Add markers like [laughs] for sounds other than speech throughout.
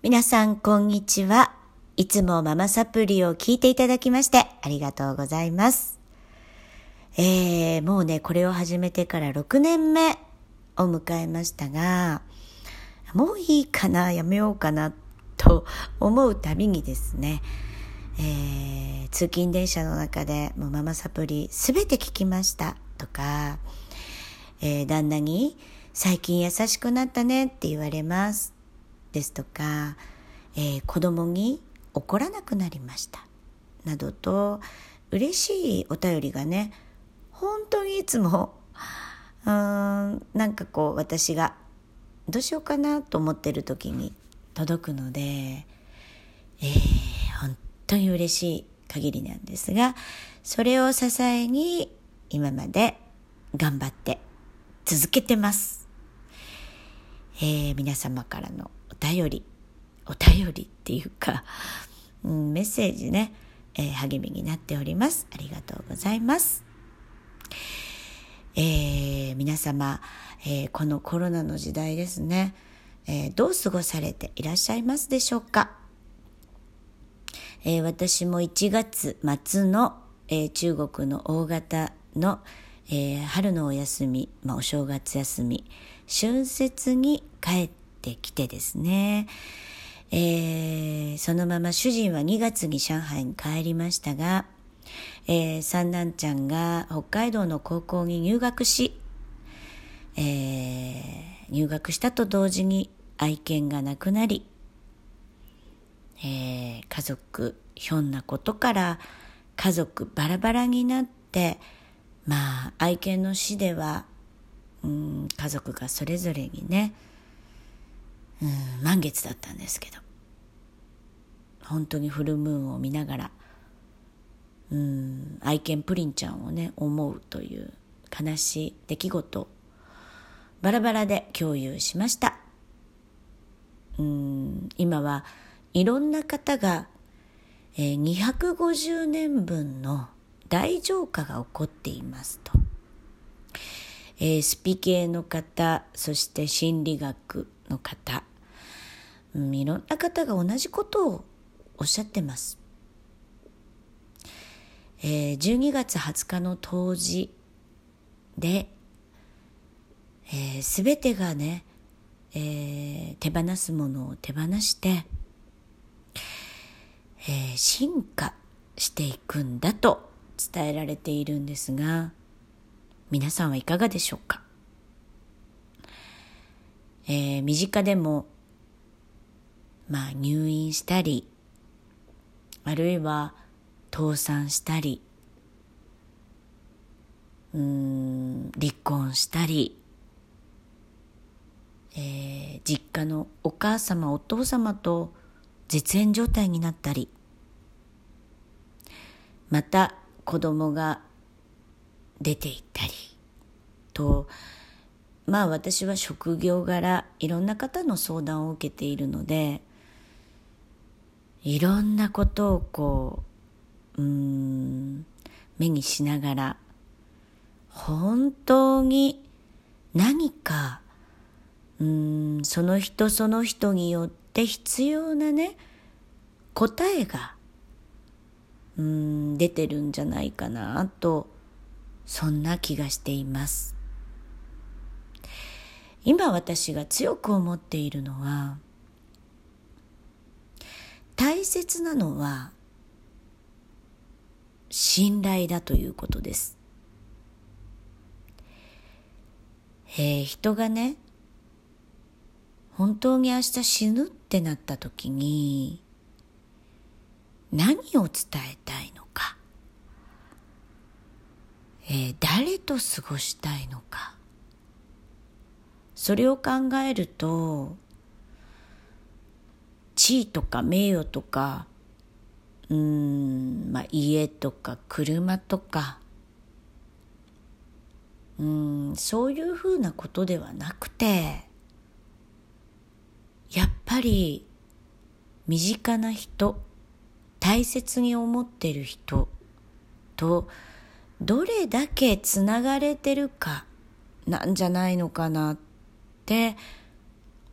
皆さん、こんにちは。いつもママサプリを聞いていただきましてありがとうございます。えー、もうね、これを始めてから6年目を迎えましたが、もういいかな、やめようかな、と思うたびにですね、えー、通勤電車の中でもうママサプリすべて聞きましたとか、えー、旦那に最近優しくなったねって言われますですとか、えー、子供に怒らなくなりましたなどと嬉しいお便りがね本当にいつもうーんなんかこう私がどうしようかなと思ってる時に届くので、えー、本当に嬉しい限りなんですがそれを支えに今まで頑張って続けてます。えー、皆様からの便り、お便りっていうか、うん、メッセージね、えー、励みになっております。ありがとうございます。えー、皆様、えー、このコロナの時代ですね、えー、どう過ごされていらっしゃいますでしょうか、え私も1月末の、え中国の大型の、えー、春のお休み、まあ、お正月休み、春節に帰ってきてですね、えー、そのまま主人は2月に上海に帰りましたが、えー、三男ちゃんが北海道の高校に入学し、えー、入学したと同時に愛犬が亡くなり、えー、家族ひょんなことから家族バラバラになってまあ愛犬の死ではうん家族がそれぞれにねうん満月だったんですけど本当にフルムーンを見ながらうん愛犬プリンちゃんをね思うという悲しい出来事バラバラで共有しましたうん今はいろんな方が、えー、250年分の大浄化が起こっていますと。えー、スピ系の方、そして心理学の方、うん、いろんな方が同じことをおっしゃってます。えー、12月20日の冬至で、えー、全てがね、えー、手放すものを手放して、えー、進化していくんだと伝えられているんですが皆さんはいかがでしょうか、えー、身近でもまあ入院したりあるいは倒産したりうん離婚したり、えー、実家のお母様お父様と絶縁状態になったりまた子供が出て行ったりとまあ私は職業柄いろんな方の相談を受けているのでいろんなことをこううん目にしながら本当に何かうんその人その人によって必要なね答えがうん出てるんじゃないかなとそんな気がしています。今私が強く思っているのは大切なのは信頼だということです、えー、人がね本当に明日死ぬってなった時に何を伝えたいのか、えー、誰と過ごしたいのかそれを考えると地位とか名誉とかうん、まあ、家とか車とかうんそういうふうなことではなくてやっぱり身近な人大切に思ってる人とどれだけつながれてるかなんじゃないのかなってて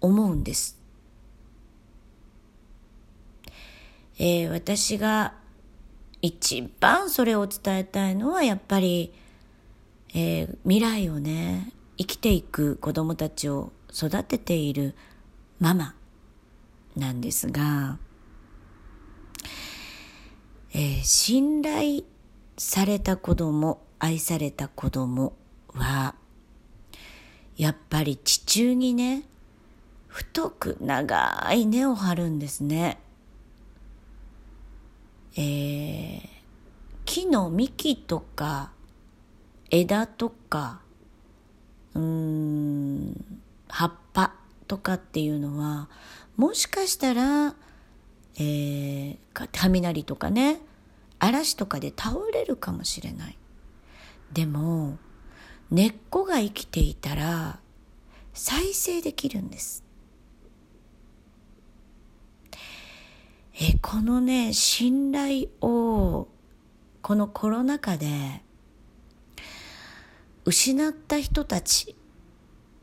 思うんです。えー、私が一番それを伝えたいのはやっぱり、えー、未来をね生きていく子供たちを育てているママなんですが、えー、信頼された子供愛された子供はやっぱり地中にね太く長い根を張るんですね。えー、木の幹とか枝とかうん葉っぱとかっていうのはもしかしたら、えー、雷とかね嵐とかで倒れるかもしれないでも根っこが生きていたら再生できるんです。えこのね信頼をこのコロナ禍で失った人たち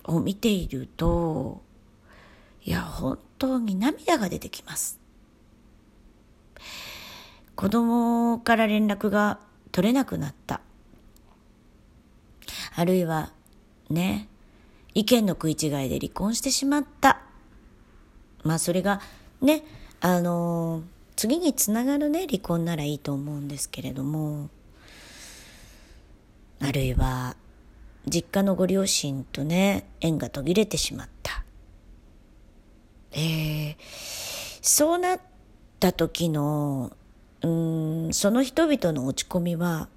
を見ているといや本当に涙が出てきます。子供から連絡が取れなくなった。あるいはね意見の食い違いで離婚してしまった。まあそれがねあの次につながるね離婚ならいいと思うんですけれどもあるいは実家のご両親とね縁が途切れてしまった。えー、そうなった時のうんその人々の落ち込みは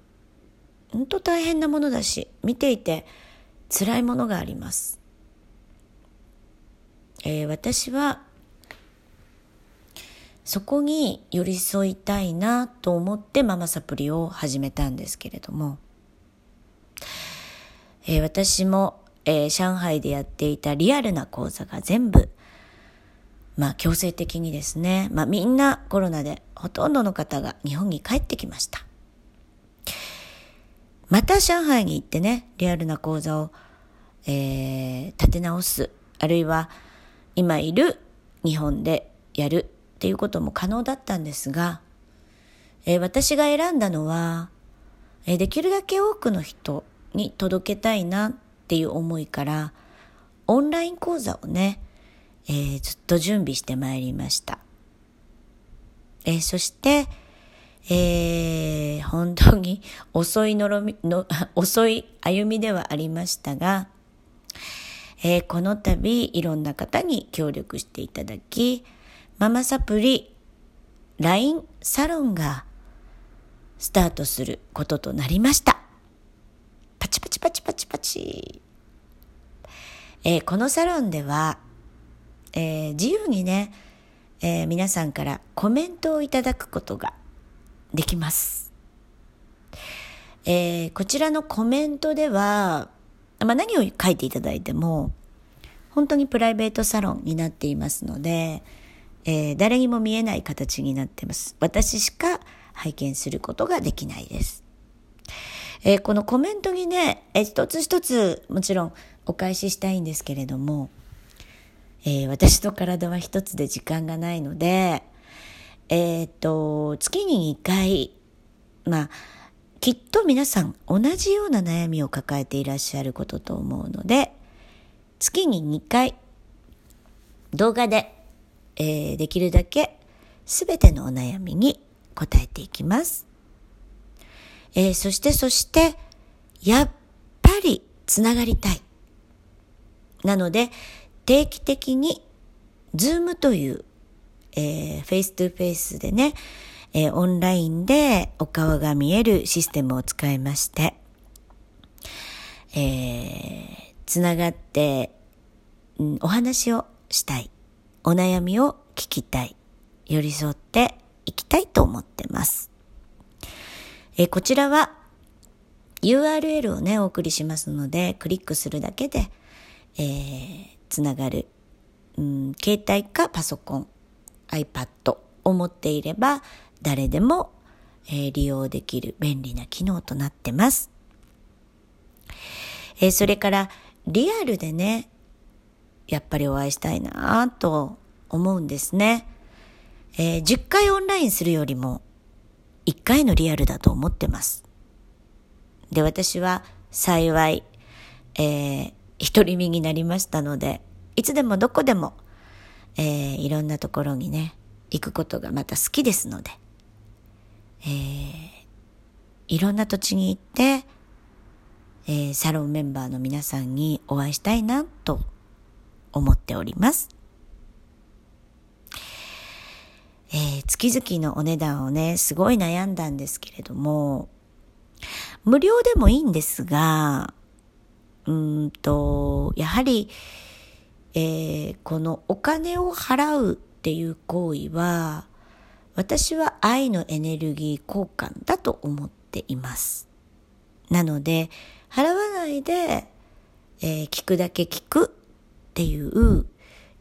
本当大変なものだし見ていて辛いものがあります、えー、私はそこに寄り添いたいなと思ってママサプリを始めたんですけれども、えー、私も、えー、上海でやっていたリアルな講座が全部、まあ強制的にですね、まあみんなコロナでほとんどの方が日本に帰ってきました。また上海に行ってね、リアルな講座を、えー、立て直す、あるいは今いる日本でやるっていうことも可能だったんですが、えー、私が選んだのは、えー、できるだけ多くの人に届けたいなっていう思いから、オンライン講座をね、えー、ずっと準備してまいりました。えー、そして、えー、本当に [laughs] 遅いのろみの、[laughs] 遅い歩みではありましたが、えー、この度いろんな方に協力していただき、ママサプリ LINE サロンがスタートすることとなりました。パチパチパチパチパチ。えー、このサロンでは、えー、自由にね、えー、皆さんからコメントをいただくことができます。えこちらのコメントでは、まあ、何を書いていただいても、本当にプライベートサロンになっていますので、えー、誰にも見えない形になってます。私しか拝見することができないです。えー、このコメントにね、えー、一つ一つもちろんお返ししたいんですけれども、え、私の体は一つで時間がないので、えっと、月に2回、まあ、きっと皆さん同じような悩みを抱えていらっしゃることと思うので、月に2回動画でえー、できるだけすべてのお悩みに答えていきます。えー、そしてそして、やっぱりつながりたい。なので、定期的に、 Zoom という、えー、 face to face でね、えー、オンラインでお顔が見えるシステムを使いまして、えー、つながって、うん、お話をしたい。お悩みを聞きたい、寄り添っていきたいと思ってます。えこちらは URL をね、お送りしますので、クリックするだけで、えー、つながる、うん、携帯かパソコン、iPad を持っていれば、誰でも、え、利用できる便利な機能となってます。え、それから、リアルでね、やっぱりお会いしたいなと思うんですね。え、10回オンラインするよりも1回のリアルだと思ってます。で、私は幸い、えー、一人身になりましたので、いつでもどこでも、えー、いろんなところにね、行くことがまた好きですので、えー、いろんな土地に行って、えー、サロンメンバーの皆さんにお会いしたいなと思っております。えー、月々のお値段をね、すごい悩んだんですけれども、無料でもいいんですが、うんと、やはり、えー、このお金を払うっていう行為は、私は愛のエネルギー交換だと思っています。なので、払わないで、えー、聞くだけ聞くっていう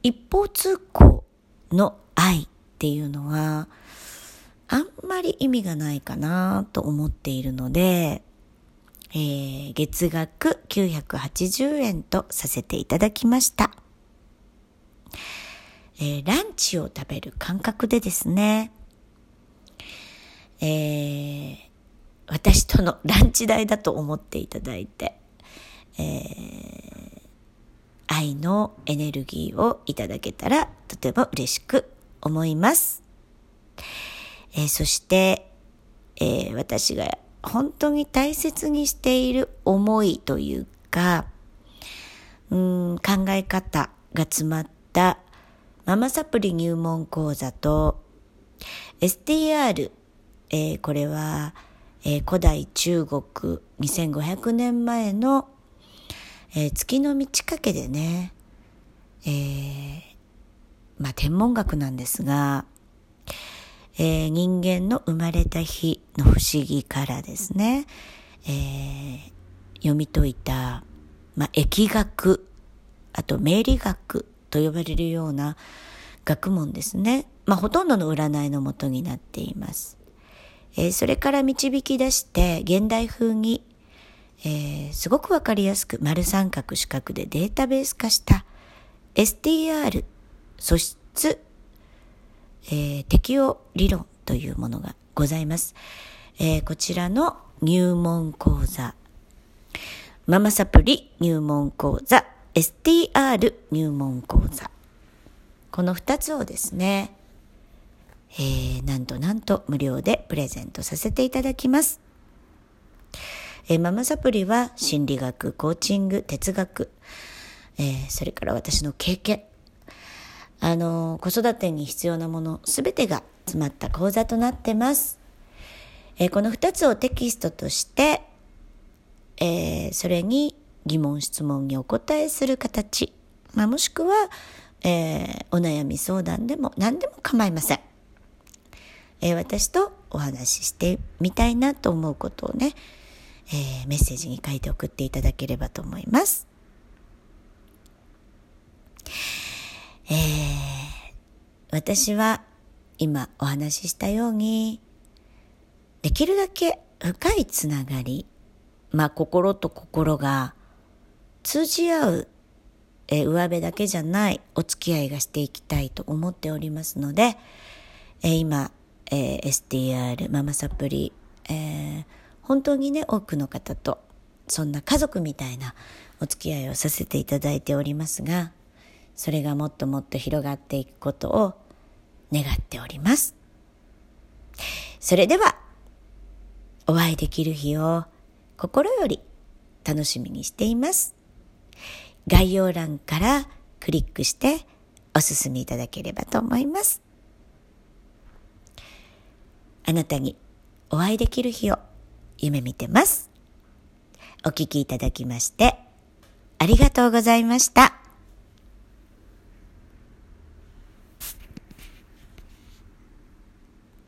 一方通行の愛っていうのは、あんまり意味がないかなと思っているので、えー、月額980円とさせていただきました。えー、ランチを食べる感覚でですね、えー、私とのランチ代だと思っていただいて、えー、愛のエネルギーをいただけたらとても嬉しく思います。えー、そして、えー、私が本当に大切にしている思いというか、うん考え方が詰まったママサプリ入門講座と STR、えー、これは、えー、古代中国2500年前の、えー、月の満ち欠けでね、えー、まあ天文学なんですが、えー、人間の生まれた日の不思議からですね、えー、読み解いた、まあ、疫学、あと命理学と呼ばれるような学問ですね。まあ、ほとんどの占いのもとになっています。えー、それから導き出して現代風に、えー、すごくわかりやすく丸三角四角でデータベース化した STR 素質えー、適用理論というものがございます。え、こちらの入門講座、ママサプリ入門講座、STR 入門講座。この2つをですね、えー、なんとなんと無料でプレゼントさせていただきます。えー、ママサプリは心理学、コーチング、哲学、えー、それから私の経験、あの、子育てに必要なものすべてが詰まった講座となってます。えー、この2つをテキストとして、えー、それに疑問質問にお答えする形、まあ、もしくは、えー、お悩み相談でも何でも構いません。え私とお話ししてみたいなと思うことをね、えメッセージに書いて送っていただければと思います。えー、私は今お話ししたように、できるだけ深いつながり、まあ心と心が通じ合う、えー、上辺だけじゃないお付き合いがしていきたいと思っておりますので、えー、今、えー、STR ママサプリ、えー、本当にね多くの方とそんな家族みたいなお付き合いをさせていただいておりますがそれがもっともっと広がっていくことを願っております。それでは、お会いできる日を心より楽しみにしています。概要欄からクリックしてお進みいただければと思います。あなたにお会いできる日を夢見てます。お聞きいただきましてありがとうございました。